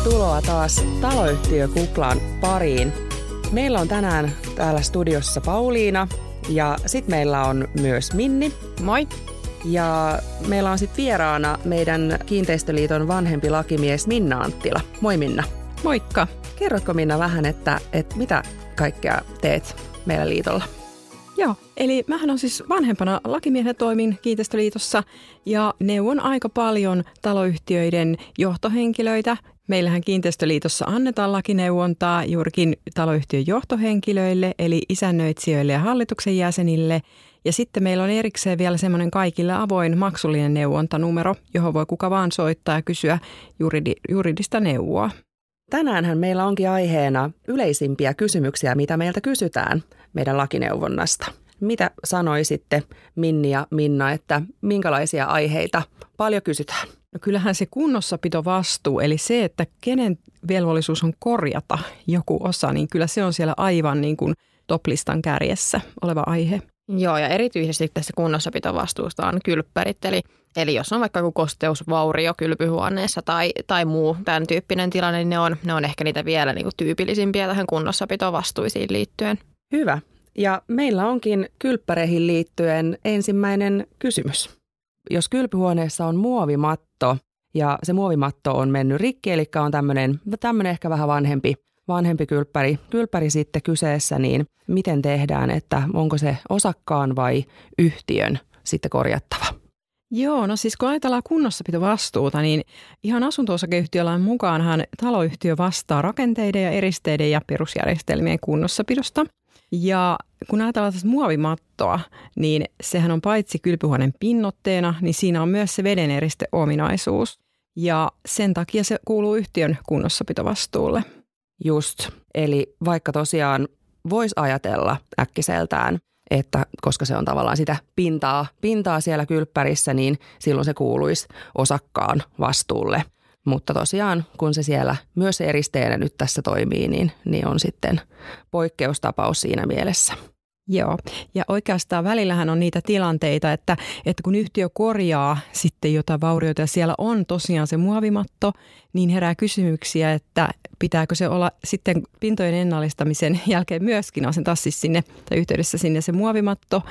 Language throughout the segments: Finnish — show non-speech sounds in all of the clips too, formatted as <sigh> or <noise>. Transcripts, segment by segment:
Tervetuloa taas taloyhtiökuplan pariin. Meillä on tänään täällä studiossa Pauliina ja sitten meillä on myös Minni. Moi. Ja meillä on sitten vieraana meidän Kiinteistöliiton vanhempi lakimies Minna Anttila. Moi Minna. Moikka. Kerrotko Minna vähän, että, että mitä kaikkea teet meillä liitolla? Joo, eli mähän on siis vanhempana lakimiehenä toimin Kiinteistöliitossa ja neuvon aika paljon taloyhtiöiden johtohenkilöitä. Meillähän Kiinteistöliitossa annetaan lakineuvontaa juurikin taloyhtiön johtohenkilöille, eli isännöitsijöille ja hallituksen jäsenille. Ja sitten meillä on erikseen vielä semmoinen kaikille avoin maksullinen neuvontanumero, johon voi kuka vaan soittaa ja kysyä juridi, juridista neuvoa. Tänäänhän meillä onkin aiheena yleisimpiä kysymyksiä, mitä meiltä kysytään meidän lakineuvonnasta. Mitä sanoisitte Minni ja Minna, että minkälaisia aiheita paljon kysytään? No kyllähän se kunnossapito vastuu, eli se, että kenen velvollisuus on korjata joku osa, niin kyllä se on siellä aivan niin kuin toplistan kärjessä oleva aihe. Joo, ja erityisesti tässä kunnossapitovastuusta on kylppärit, eli, eli jos on vaikka joku kosteusvaurio kylpyhuoneessa tai, tai muu tämän tyyppinen tilanne, niin ne on, ne on ehkä niitä vielä niin kuin tyypillisimpiä tähän kunnossapitovastuisiin liittyen. Hyvä. Ja meillä onkin kylppäreihin liittyen ensimmäinen kysymys. Jos kylpyhuoneessa on muovimatto ja se muovimatto on mennyt rikki, eli on tämmöinen, ehkä vähän vanhempi vanhempi kylppäri, kylppäri sitten kyseessä, niin miten tehdään, että onko se osakkaan vai yhtiön sitten korjattava? Joo, no siis kun ajatellaan kunnossapitovastuuta, niin ihan asunto-osakeyhtiölain mukaanhan taloyhtiö vastaa rakenteiden ja eristeiden ja perusjärjestelmien kunnossapidosta. Ja kun ajatellaan tästä muovimattoa, niin sehän on paitsi kylpyhuoneen pinnotteena, niin siinä on myös se vedeneristeominaisuus. Ja sen takia se kuuluu yhtiön kunnossapitovastuulle. Just, eli vaikka tosiaan voisi ajatella äkkiseltään, että koska se on tavallaan sitä pintaa, pintaa siellä kylppärissä, niin silloin se kuuluisi osakkaan vastuulle. Mutta tosiaan, kun se siellä myös eristeenä nyt tässä toimii, niin, niin on sitten poikkeustapaus siinä mielessä. Joo, ja oikeastaan välillähän on niitä tilanteita, että, että kun yhtiö korjaa sitten jotain vaurioita ja siellä on tosiaan se muovimatto, niin herää kysymyksiä, että pitääkö se olla sitten pintojen ennallistamisen <laughs> jälkeen myöskin asentaa siis sinne tai yhteydessä sinne se muovimatto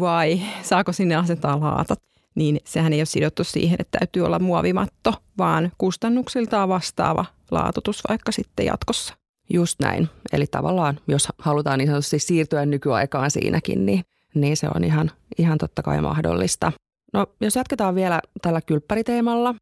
vai saako sinne asentaa laatat? Niin sehän ei ole sidottu siihen, että täytyy olla muovimatto, vaan kustannuksiltaan vastaava laatutus vaikka sitten jatkossa. Just näin. Eli tavallaan, jos halutaan niin sanotusti siirtyä nykyaikaan siinäkin, niin, niin se on ihan, ihan totta kai mahdollista. No, jos jatketaan vielä tällä kylppäriteemalla,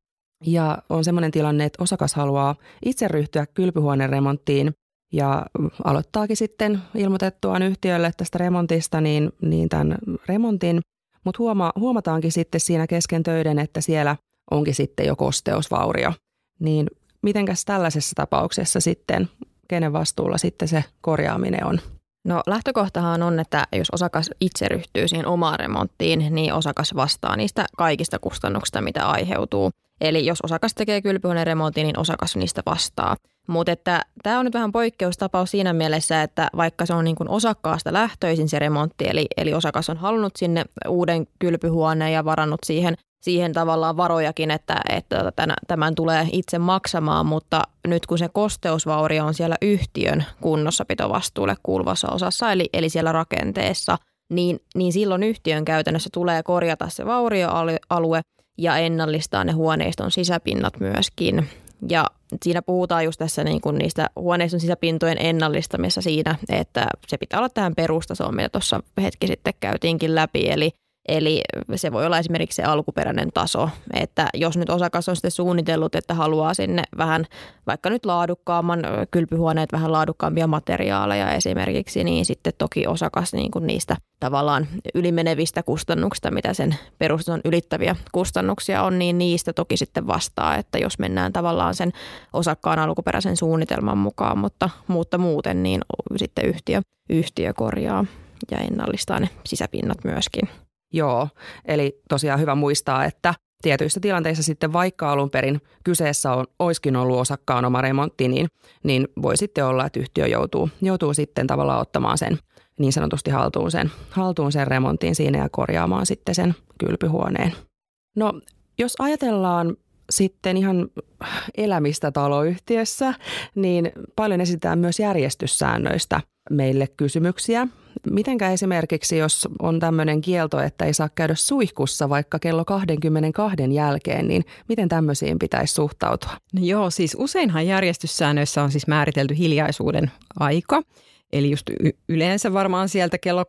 ja on sellainen tilanne, että osakas haluaa itse ryhtyä kylpyhuoneen remonttiin ja aloittaakin sitten ilmoitettuaan yhtiölle tästä remontista niin, niin tämän remontin, mutta huoma, huomataankin sitten siinä kesken töiden, että siellä onkin sitten jo kosteusvaurio. Niin mitenkäs tällaisessa tapauksessa sitten kenen vastuulla sitten se korjaaminen on? No lähtökohtahan on, että jos osakas itse ryhtyy siihen omaan remonttiin, niin osakas vastaa niistä kaikista kustannuksista, mitä aiheutuu. Eli jos osakas tekee kylpyhuoneen remontin, niin osakas niistä vastaa. Mutta että tämä on nyt vähän poikkeustapaus siinä mielessä, että vaikka se on niin kuin osakkaasta lähtöisin se remontti, eli, eli osakas on halunnut sinne uuden kylpyhuoneen ja varannut siihen siihen tavallaan varojakin, että, että tämän tulee itse maksamaan, mutta nyt kun se kosteusvaurio on siellä yhtiön kunnossapitovastuulle kuuluvassa osassa, eli, eli siellä rakenteessa, niin, niin silloin yhtiön käytännössä tulee korjata se vaurioalue ja ennallistaa ne huoneiston sisäpinnat myöskin. Ja siinä puhutaan just tässä niin kuin niistä huoneiston sisäpintojen ennallistamissa siinä, että se pitää olla tähän perustasoon, mitä tuossa hetki sitten käytiinkin läpi. Eli Eli se voi olla esimerkiksi se alkuperäinen taso, että jos nyt osakas on sitten suunnitellut, että haluaa sinne vähän vaikka nyt laadukkaamman kylpyhuoneet, vähän laadukkaampia materiaaleja esimerkiksi, niin sitten toki osakas niin kuin niistä tavallaan ylimenevistä kustannuksista, mitä sen perustason ylittäviä kustannuksia on, niin niistä toki sitten vastaa, että jos mennään tavallaan sen osakkaan alkuperäisen suunnitelman mukaan, mutta, mutta muuten niin sitten yhtiö, yhtiö korjaa ja ennallistaa ne sisäpinnat myöskin. Joo, eli tosiaan hyvä muistaa, että tietyissä tilanteissa sitten vaikka alun perin kyseessä on, oiskin ollut osakkaan oma remontti, niin, niin voi sitten olla, että yhtiö joutuu, joutuu sitten tavallaan ottamaan sen niin sanotusti haltuun sen, haltuun sen remontin siinä ja korjaamaan sitten sen kylpyhuoneen. No, jos ajatellaan sitten ihan elämistä taloyhtiössä, niin paljon esitetään myös järjestyssäännöistä meille kysymyksiä. Mitenkä esimerkiksi, jos on tämmöinen kielto, että ei saa käydä suihkussa vaikka kello 22 jälkeen, niin miten tämmöisiin pitäisi suhtautua? No joo, siis useinhan järjestyssäännöissä on siis määritelty hiljaisuuden aika. Eli just y- yleensä varmaan sieltä kello 22-7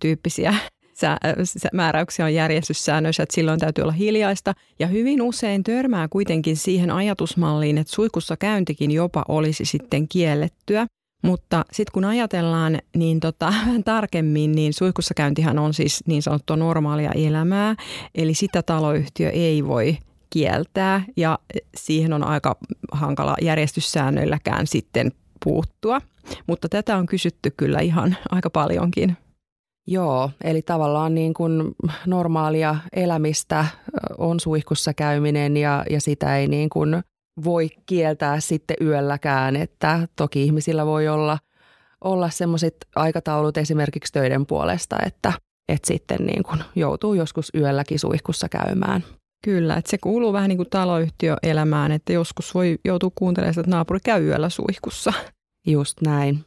tyyppisiä <laughs> sä, sä, määräyksiä on järjestyssäännöissä, että silloin täytyy olla hiljaista. Ja hyvin usein törmää kuitenkin siihen ajatusmalliin, että suikussa käyntikin jopa olisi sitten kiellettyä. Mutta sitten kun ajatellaan niin tota, <laughs> tarkemmin, niin suihkussa käyntihän on siis niin sanottua normaalia elämää, eli sitä taloyhtiö ei voi kieltää ja siihen on aika hankala järjestyssäännöilläkään sitten puuttua. Mutta tätä on kysytty kyllä ihan aika paljonkin. Joo, eli tavallaan niin kuin normaalia elämistä on suihkussa käyminen ja, ja sitä ei niin kuin voi kieltää sitten yölläkään, että toki ihmisillä voi olla, olla semmoiset aikataulut esimerkiksi töiden puolesta, että, että sitten niin kuin joutuu joskus yölläkin suihkussa käymään. Kyllä, että se kuuluu vähän niin kuin taloyhtiöelämään, että joskus voi joutua kuuntelemaan, että naapuri käy yöllä suihkussa. Just näin.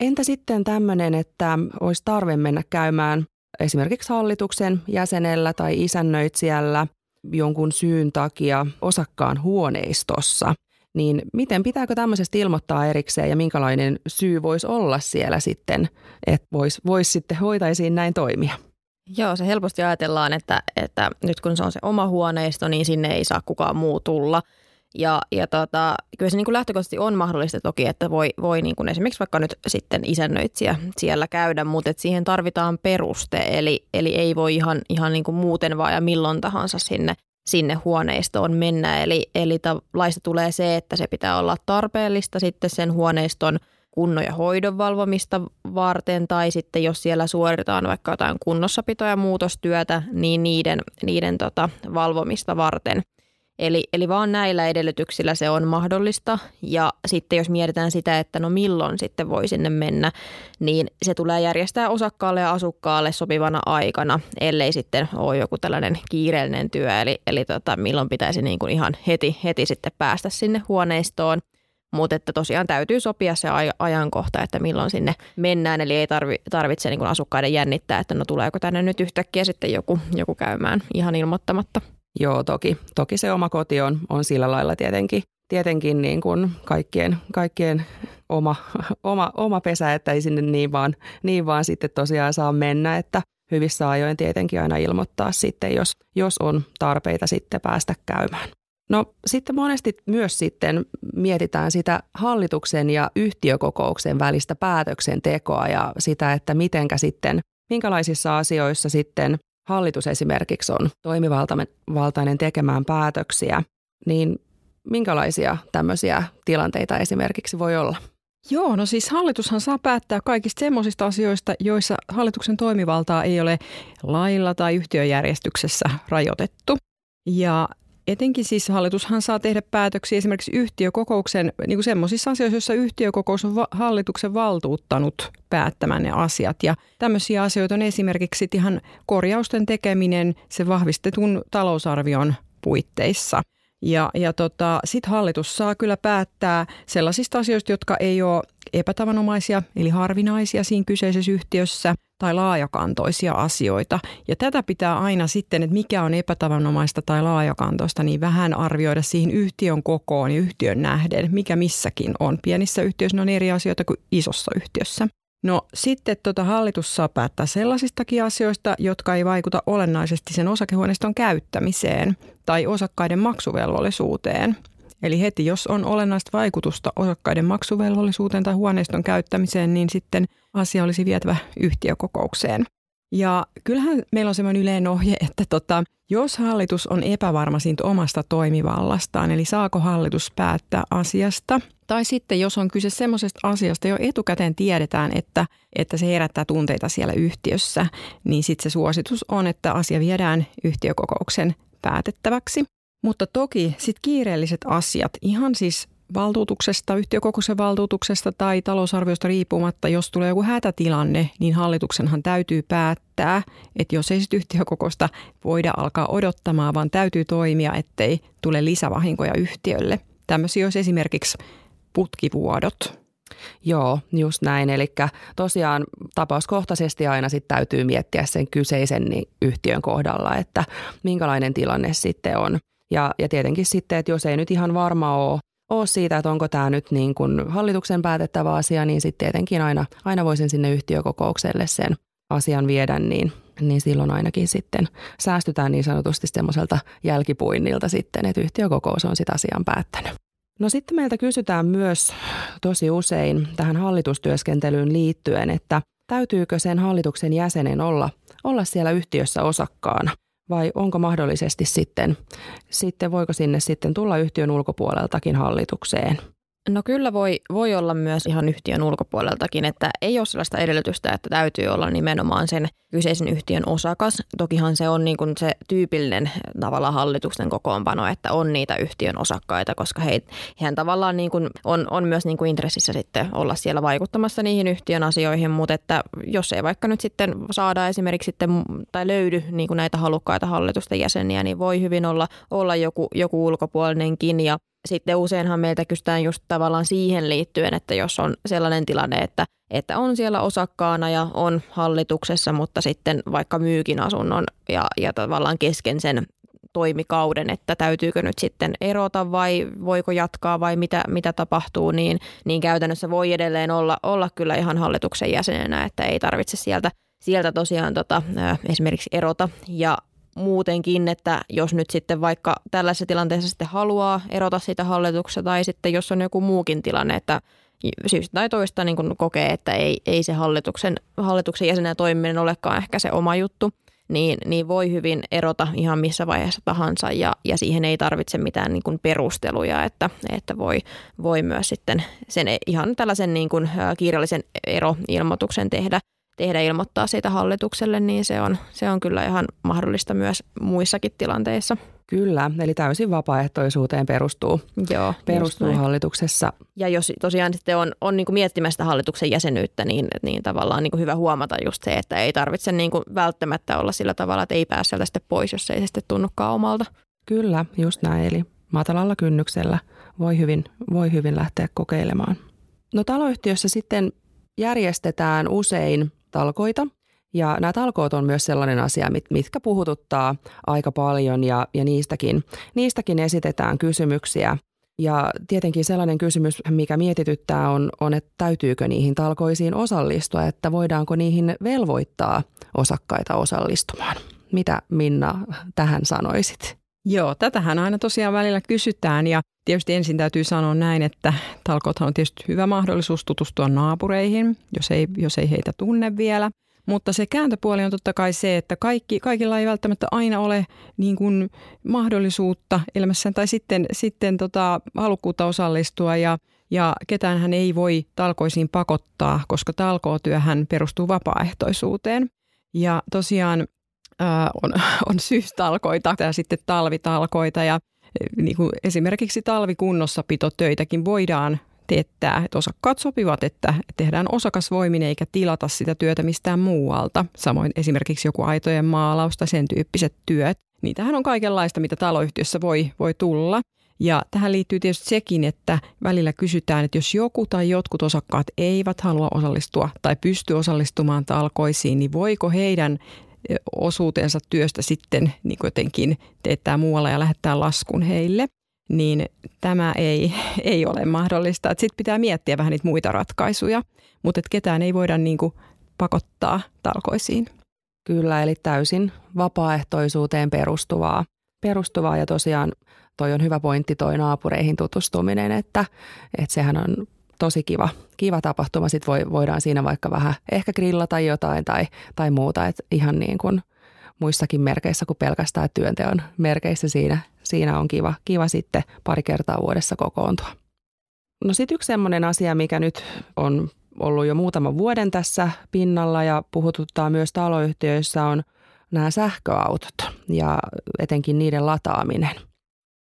Entä sitten tämmöinen, että olisi tarve mennä käymään esimerkiksi hallituksen jäsenellä tai isännöitsijällä jonkun syyn takia osakkaan huoneistossa, niin miten pitääkö tämmöisestä ilmoittaa erikseen ja minkälainen syy voisi olla siellä sitten, että voisi vois sitten hoitaisiin näin toimia? Joo, se helposti ajatellaan, että, että nyt kun se on se oma huoneisto, niin sinne ei saa kukaan muu tulla – ja, ja tota, kyllä se niin kuin lähtökohtaisesti on mahdollista toki, että voi, voi niin kuin esimerkiksi vaikka nyt sitten isännöitsijä siellä käydä, mutta että siihen tarvitaan peruste, eli, eli ei voi ihan, ihan niin kuin muuten vaan ja milloin tahansa sinne, sinne huoneistoon mennä. Eli, eli laista tulee se, että se pitää olla tarpeellista sitten sen huoneiston kunnon ja hoidon valvomista varten. Tai sitten jos siellä suoritetaan vaikka jotain kunnossapito- ja muutostyötä, niin niiden, niiden tota, valvomista varten – Eli, eli vaan näillä edellytyksillä se on mahdollista. Ja sitten jos mietitään sitä, että no milloin sitten voi sinne mennä, niin se tulee järjestää osakkaalle ja asukkaalle sopivana aikana, ellei sitten ole joku tällainen kiireellinen työ. Eli, eli tota, milloin pitäisi niin kuin ihan heti, heti sitten päästä sinne huoneistoon. Mutta että tosiaan täytyy sopia se ajankohta, että milloin sinne mennään. Eli ei tarvi, tarvitse niin asukkaiden jännittää, että no tuleeko tänne nyt yhtäkkiä sitten joku, joku käymään ihan ilmoittamatta. Joo, toki, toki se oma koti on, on sillä lailla tietenkin, tietenkin niin kuin kaikkien, kaikkien oma, <laughs> oma, oma pesä, että ei sinne niin vaan, niin vaan sitten tosiaan saa mennä, että hyvissä ajoin tietenkin aina ilmoittaa sitten, jos, jos on tarpeita sitten päästä käymään. No sitten monesti myös sitten mietitään sitä hallituksen ja yhtiökokouksen välistä päätöksentekoa ja sitä, että mitenkä sitten, minkälaisissa asioissa sitten hallitus esimerkiksi on toimivaltainen tekemään päätöksiä, niin minkälaisia tämmöisiä tilanteita esimerkiksi voi olla? Joo, no siis hallitushan saa päättää kaikista semmoisista asioista, joissa hallituksen toimivaltaa ei ole lailla tai yhtiöjärjestyksessä rajoitettu. Ja Etenkin siis hallitushan saa tehdä päätöksiä esimerkiksi yhtiökokouksen, niin kuin semmoisissa asioissa, joissa yhtiökokous on va- hallituksen valtuuttanut päättämään ne asiat. Ja tämmöisiä asioita on esimerkiksi ihan korjausten tekeminen se vahvistetun talousarvion puitteissa. Ja, ja tota, sitten hallitus saa kyllä päättää sellaisista asioista, jotka ei ole epätavanomaisia eli harvinaisia siinä kyseisessä yhtiössä tai laajakantoisia asioita. Ja tätä pitää aina sitten, että mikä on epätavanomaista tai laajakantoista, niin vähän arvioida siihen yhtiön kokoon ja yhtiön nähden, mikä missäkin on. Pienissä yhtiöissä on eri asioita kuin isossa yhtiössä. No sitten tota hallitus saa päättää sellaisistakin asioista, jotka ei vaikuta olennaisesti sen osakehuoneiston käyttämiseen tai osakkaiden maksuvelvollisuuteen. Eli heti jos on olennaista vaikutusta osakkaiden maksuvelvollisuuteen tai huoneiston käyttämiseen, niin sitten asia olisi vietävä yhtiökokoukseen. Ja kyllähän meillä on sellainen yleinen ohje, että tota, jos hallitus on epävarma siitä omasta toimivallastaan, eli saako hallitus päättää asiasta, tai sitten jos on kyse semmoisesta asiasta, jo etukäteen tiedetään, että, että se herättää tunteita siellä yhtiössä, niin sitten se suositus on, että asia viedään yhtiökokouksen päätettäväksi. Mutta toki sitten kiireelliset asiat, ihan siis valtuutuksesta, yhtiökokouksen valtuutuksesta tai talousarviosta riippumatta, jos tulee joku hätätilanne, niin hallituksenhan täytyy päättää, että jos ei sitten yhtiökokousta voida alkaa odottamaan, vaan täytyy toimia, ettei tule lisävahinkoja yhtiölle. Tämmöisiä olisi esimerkiksi putkivuodot. Joo, just näin. Eli tosiaan tapauskohtaisesti aina sitten täytyy miettiä sen kyseisen niin yhtiön kohdalla, että minkälainen tilanne sitten on. Ja, ja tietenkin sitten, että jos ei nyt ihan varma ole, ole siitä, että onko tämä nyt niin kuin hallituksen päätettävä asia, niin sitten tietenkin aina, aina voisin sinne yhtiökokoukselle sen asian viedä, niin, niin silloin ainakin sitten säästytään niin sanotusti semmoiselta jälkipuinnilta sitten, että yhtiökokous on sitä asian päättänyt. No sitten meiltä kysytään myös tosi usein tähän hallitustyöskentelyyn liittyen, että täytyykö sen hallituksen jäsenen olla, olla siellä yhtiössä osakkaana vai onko mahdollisesti sitten, sitten voiko sinne sitten tulla yhtiön ulkopuoleltakin hallitukseen? No kyllä voi, voi olla myös ihan yhtiön ulkopuoleltakin, että ei ole sellaista edellytystä, että täytyy olla nimenomaan sen kyseisen yhtiön osakas. Tokihan se on niin kuin se tyypillinen tavalla hallituksen kokoonpano, että on niitä yhtiön osakkaita, koska he, hehän tavallaan niin kuin on, on myös niin kuin intressissä sitten olla siellä vaikuttamassa niihin yhtiön asioihin, mutta että jos ei vaikka nyt sitten saada esimerkiksi sitten tai löydy niin kuin näitä halukkaita hallitusten jäseniä, niin voi hyvin olla, olla joku, joku ulkopuolinenkin ja sitten useinhan meiltä kysytään just tavallaan siihen liittyen, että jos on sellainen tilanne, että, että on siellä osakkaana ja on hallituksessa, mutta sitten vaikka myykin asunnon ja, ja tavallaan kesken sen toimikauden, että täytyykö nyt sitten erota vai voiko jatkaa vai mitä, mitä tapahtuu, niin, niin käytännössä voi edelleen olla, olla kyllä ihan hallituksen jäsenenä, että ei tarvitse sieltä, sieltä tosiaan tota, esimerkiksi erota. Ja muutenkin, että jos nyt sitten vaikka tällaisessa tilanteessa sitten haluaa erota siitä hallituksesta tai sitten jos on joku muukin tilanne, että syystä tai toista niin kokee, että ei, ei se hallituksen, hallituksen jäsenen toimiminen olekaan ehkä se oma juttu, niin, niin voi hyvin erota ihan missä vaiheessa tahansa ja, ja siihen ei tarvitse mitään niin kuin perusteluja, että, että voi, voi myös sitten sen ihan tällaisen niin kuin kiireellisen eroilmoituksen tehdä tehdä ilmoittaa siitä hallitukselle, niin se on, se on kyllä ihan mahdollista myös muissakin tilanteissa. Kyllä, eli täysin vapaaehtoisuuteen perustuu, Joo, perustuu hallituksessa. Ja jos tosiaan sitten on, on niin miettimästä hallituksen jäsenyyttä, niin, niin tavallaan niin hyvä huomata just se, että ei tarvitse niin välttämättä olla sillä tavalla, että ei pääse sieltä sitten pois, jos ei se sitten tunnukaan omalta. Kyllä, just näin. Eli matalalla kynnyksellä voi hyvin, voi hyvin lähteä kokeilemaan. No taloyhtiössä sitten järjestetään usein talkoita. Ja nämä talkoot on myös sellainen asia, mitkä puhututtaa aika paljon ja, ja niistäkin, niistäkin esitetään kysymyksiä. Ja tietenkin sellainen kysymys, mikä mietityttää on, on, että täytyykö niihin talkoisiin osallistua, että voidaanko niihin velvoittaa osakkaita osallistumaan. Mitä Minna tähän sanoisit? Joo, tätähän aina tosiaan välillä kysytään ja tietysti ensin täytyy sanoa näin, että talkoothan on tietysti hyvä mahdollisuus tutustua naapureihin, jos ei, jos ei heitä tunne vielä. Mutta se kääntöpuoli on totta kai se, että kaikki, kaikilla ei välttämättä aina ole niin kuin mahdollisuutta elämässään tai sitten, sitten tota, halukkuutta osallistua ja, ja ketään hän ei voi talkoisiin pakottaa, koska talkootyöhän perustuu vapaaehtoisuuteen. Ja tosiaan on, <laughs> on syystalkoita ja sitten talvitalkoita ja niin kuin esimerkiksi talvikunnossapitotöitäkin voidaan teettää, että osakkaat sopivat, että tehdään osakasvoimin eikä tilata sitä työtä mistään muualta. Samoin esimerkiksi joku aitojen maalaus tai sen tyyppiset työt. Niitähän on kaikenlaista, mitä taloyhtiössä voi, voi tulla. Ja tähän liittyy tietysti sekin, että välillä kysytään, että jos joku tai jotkut osakkaat eivät halua osallistua tai pysty osallistumaan talkoisiin, niin voiko heidän osuutensa työstä sitten niin jotenkin teettää muualla ja lähettää laskun heille, niin tämä ei, <laughs> ei ole mahdollista. Sitten pitää miettiä vähän niitä muita ratkaisuja, mutta et ketään ei voida niin kuin pakottaa talkoisiin. Kyllä, eli täysin vapaaehtoisuuteen perustuvaa, perustuvaa ja tosiaan toi on hyvä pointti toi naapureihin tutustuminen, että, että sehän on tosi kiva, kiva tapahtuma. Sitten voi, voidaan siinä vaikka vähän ehkä grillata jotain tai, tai muuta. Et ihan niin kuin muissakin merkeissä kuin pelkästään työnteon merkeissä siinä, siinä on kiva, kiva sitten pari kertaa vuodessa kokoontua. No sitten yksi semmoinen asia, mikä nyt on ollut jo muutaman vuoden tässä pinnalla ja puhututtaa myös taloyhtiöissä on nämä sähköautot ja etenkin niiden lataaminen.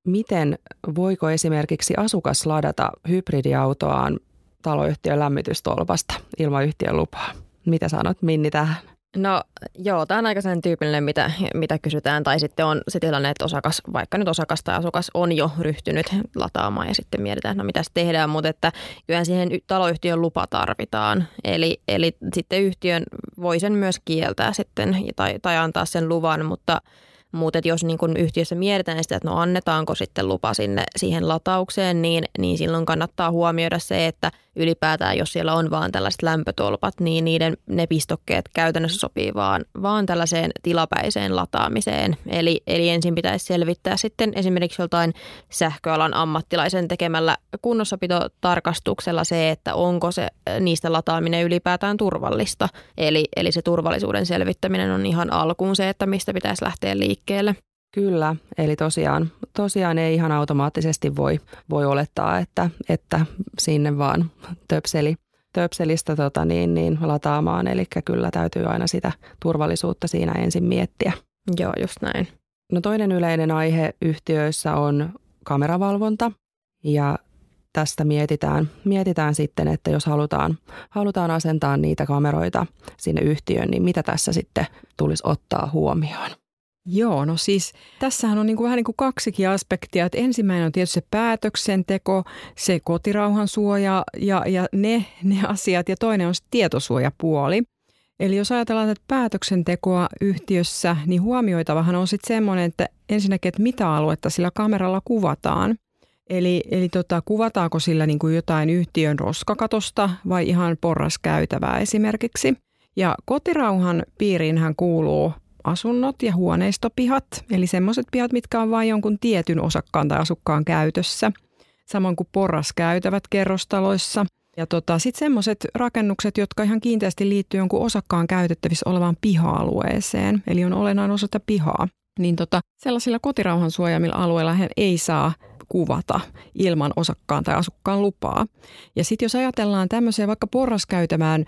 miten voiko esimerkiksi asukas ladata hybridiautoaan taloyhtiön lämmitystolpasta ilman yhtiön lupaa? Mitä sanot Minni tähän? No joo, tämä on aika sen tyypillinen, mitä, mitä kysytään. Tai sitten on se tilanne, että osakas, vaikka nyt osakas tai asukas on jo ryhtynyt lataamaan ja sitten mietitään, no mitä tehdään. Mutta että kyllähän siihen taloyhtiön lupa tarvitaan. Eli, eli sitten yhtiön voi sen myös kieltää sitten tai, tai antaa sen luvan, mutta – mutta jos niin kun yhtiössä mietitään sitä, että no annetaanko sitten lupa sinne siihen lataukseen, niin, niin silloin kannattaa huomioida se, että ylipäätään jos siellä on vaan tällaiset lämpötolpat, niin niiden ne pistokkeet käytännössä sopii vaan, vaan tällaiseen tilapäiseen lataamiseen. Eli, eli ensin pitäisi selvittää sitten esimerkiksi joltain sähköalan ammattilaisen tekemällä kunnossapitotarkastuksella se, että onko se niistä lataaminen ylipäätään turvallista. Eli, eli se turvallisuuden selvittäminen on ihan alkuun se, että mistä pitäisi lähteä liikkeelle. Kyllä, eli tosiaan, tosiaan ei ihan automaattisesti voi, voi olettaa, että, että sinne vaan töpseli, töpselistä tota niin, niin lataamaan. Eli kyllä täytyy aina sitä turvallisuutta siinä ensin miettiä. Joo, just näin. No toinen yleinen aihe yhtiöissä on kameravalvonta ja tästä mietitään, mietitään sitten, että jos halutaan, halutaan asentaa niitä kameroita sinne yhtiöön, niin mitä tässä sitten tulisi ottaa huomioon? Joo, no siis tässähän on niin kuin vähän niin kuin kaksikin aspektia. Että ensimmäinen on tietysti se päätöksenteko, se kotirauhan suoja ja, ja ne, ne asiat ja toinen on se tietosuojapuoli. Eli jos ajatellaan tätä päätöksentekoa yhtiössä, niin huomioitavahan on sitten semmoinen, että ensinnäkin, että mitä aluetta sillä kameralla kuvataan. Eli, eli tota, kuvataanko sillä niin kuin jotain yhtiön roskakatosta vai ihan porraskäytävää esimerkiksi. Ja kotirauhan piiriinhän kuuluu asunnot ja huoneistopihat, eli semmoiset pihat, mitkä on vain jonkun tietyn osakkaan tai asukkaan käytössä, samoin kuin porraskäytävät kerrostaloissa. Ja tota, sitten semmoiset rakennukset, jotka ihan kiinteästi liittyy jonkun osakkaan käytettävissä olevaan piha-alueeseen, eli on olennainen osa pihaa. Niin tota, sellaisilla kotirauhan suojaamilla alueilla hän ei saa kuvata ilman osakkaan tai asukkaan lupaa. Ja sitten jos ajatellaan tämmöiseen vaikka porraskäytämään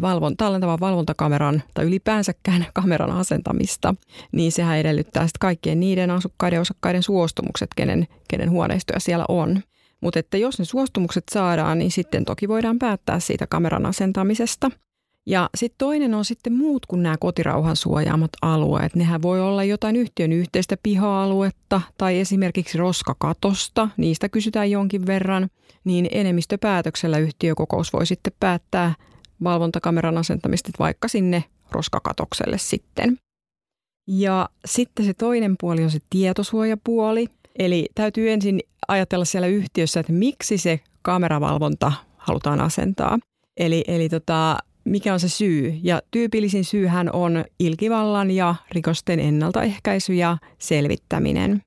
valvon, tallentavan valvontakameran tai ylipäänsäkään kameran asentamista, niin sehän edellyttää sitten kaikkien niiden asukkaiden ja osakkaiden suostumukset, kenen, kenen huoneistoja siellä on. Mutta että jos ne suostumukset saadaan, niin sitten toki voidaan päättää siitä kameran asentamisesta – ja sitten toinen on sitten muut kuin nämä kotirauhan suojaamat alueet. Nehän voi olla jotain yhtiön yhteistä piha-aluetta tai esimerkiksi roskakatosta, niistä kysytään jonkin verran, niin enemmistöpäätöksellä yhtiökokous voi sitten päättää valvontakameran asentamista vaikka sinne roskakatokselle sitten. Ja sitten se toinen puoli on se tietosuojapuoli. Eli täytyy ensin ajatella siellä yhtiössä, että miksi se kameravalvonta halutaan asentaa. Eli, eli tota, mikä on se syy. Ja tyypillisin syyhän on ilkivallan ja rikosten ennaltaehkäisy ja selvittäminen.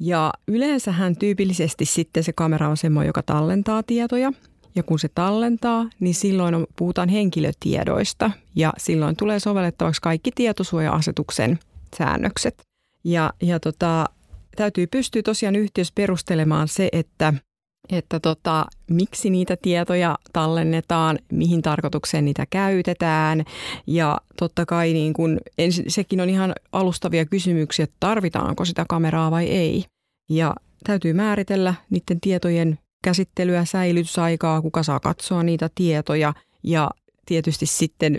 Ja yleensähän tyypillisesti sitten se kamera on semmoinen, joka tallentaa tietoja. Ja kun se tallentaa, niin silloin on, puhutaan henkilötiedoista ja silloin tulee sovellettavaksi kaikki tietosuoja-asetuksen säännökset. Ja, ja tota, täytyy pystyä tosiaan yhtiössä perustelemaan se, että – että tota, miksi niitä tietoja tallennetaan, mihin tarkoitukseen niitä käytetään ja totta kai niin kun, sekin on ihan alustavia kysymyksiä, että tarvitaanko sitä kameraa vai ei. Ja täytyy määritellä niiden tietojen käsittelyä, säilytysaikaa, kuka saa katsoa niitä tietoja ja tietysti sitten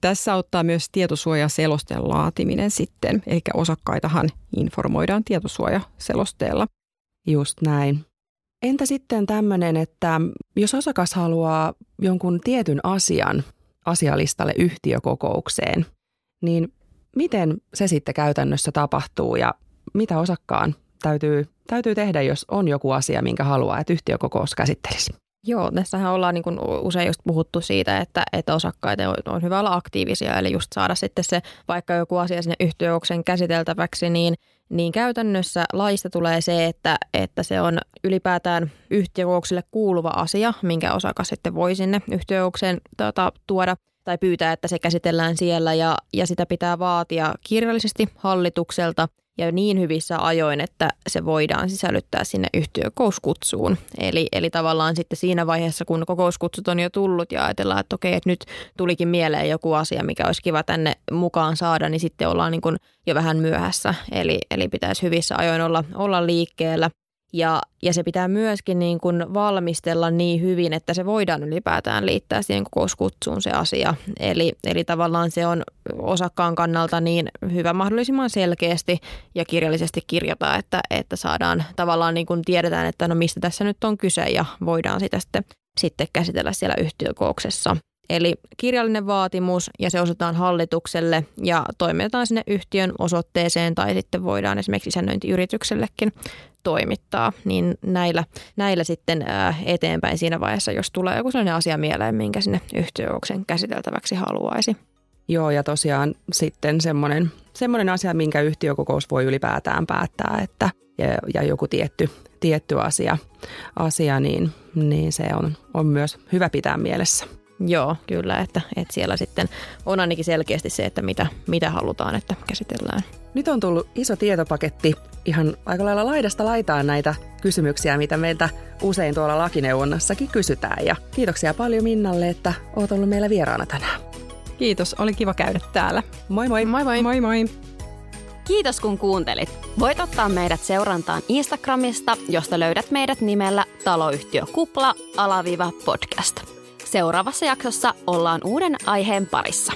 tässä auttaa myös tietosuojaselosteen laatiminen sitten, eli osakkaitahan informoidaan tietosuojaselosteella. Just näin. Entä sitten tämmöinen, että jos osakas haluaa jonkun tietyn asian asialistalle yhtiökokoukseen, niin miten se sitten käytännössä tapahtuu ja mitä osakkaan täytyy, täytyy tehdä, jos on joku asia, minkä haluaa, että yhtiökokous käsittelisi? Joo, tässähän ollaan niin kuin usein just puhuttu siitä, että, että osakkaiden on, on hyvä olla aktiivisia, eli just saada sitten se vaikka joku asia sinne yhtiökokouksen käsiteltäväksi, niin – niin käytännössä laista tulee se, että, että se on ylipäätään yhtiökokoukselle kuuluva asia, minkä osakas sitten voi sinne yhtiökokoukseen tuota, tuoda tai pyytää, että se käsitellään siellä. Ja, ja sitä pitää vaatia kirjallisesti hallitukselta ja niin hyvissä ajoin, että se voidaan sisällyttää sinne yhtiökouskutsuun. Eli, eli tavallaan sitten siinä vaiheessa, kun kokouskutsut on jo tullut ja ajatellaan, että okei, että nyt tulikin mieleen joku asia, mikä olisi kiva tänne mukaan saada, niin sitten ollaan niin kuin jo vähän myöhässä. Eli, eli pitäisi hyvissä ajoin olla, olla liikkeellä. Ja, ja se pitää myöskin niin kuin valmistella niin hyvin, että se voidaan ylipäätään liittää siihen kokouskutsuun se asia. Eli, eli tavallaan se on osakkaan kannalta niin hyvä mahdollisimman selkeästi ja kirjallisesti kirjata, että, että saadaan tavallaan niin kuin tiedetään, että no mistä tässä nyt on kyse ja voidaan sitä sitten, sitten käsitellä siellä yhtiökouksessa. Eli kirjallinen vaatimus ja se osataan hallitukselle ja toimitetaan sinne yhtiön osoitteeseen tai sitten voidaan esimerkiksi isännöintiyrityksellekin toimittaa, niin näillä, näillä sitten eteenpäin siinä vaiheessa, jos tulee joku sellainen asia mieleen, minkä sinne yhtiökokouksen käsiteltäväksi haluaisi. Joo, ja tosiaan sitten semmoinen, semmoinen asia, minkä yhtiökokous voi ylipäätään päättää, että ja, ja joku tietty, tietty asia, asia niin, niin se on, on myös hyvä pitää mielessä. Joo, kyllä, että, että siellä sitten on ainakin selkeästi se, että mitä, mitä halutaan, että käsitellään. Nyt on tullut iso tietopaketti ihan aika lailla laidasta laitaan näitä kysymyksiä, mitä meiltä usein tuolla lakineuvonnassakin kysytään. Ja kiitoksia paljon Minnalle, että oot ollut meillä vieraana tänään. Kiitos, oli kiva käydä täällä. Moi moi. Moi moi. Moi moi. Kiitos kun kuuntelit. Voit ottaa meidät seurantaan Instagramista, josta löydät meidät nimellä taloyhtiö Kupla alaviiva podcast. Seuraavassa jaksossa ollaan uuden aiheen parissa.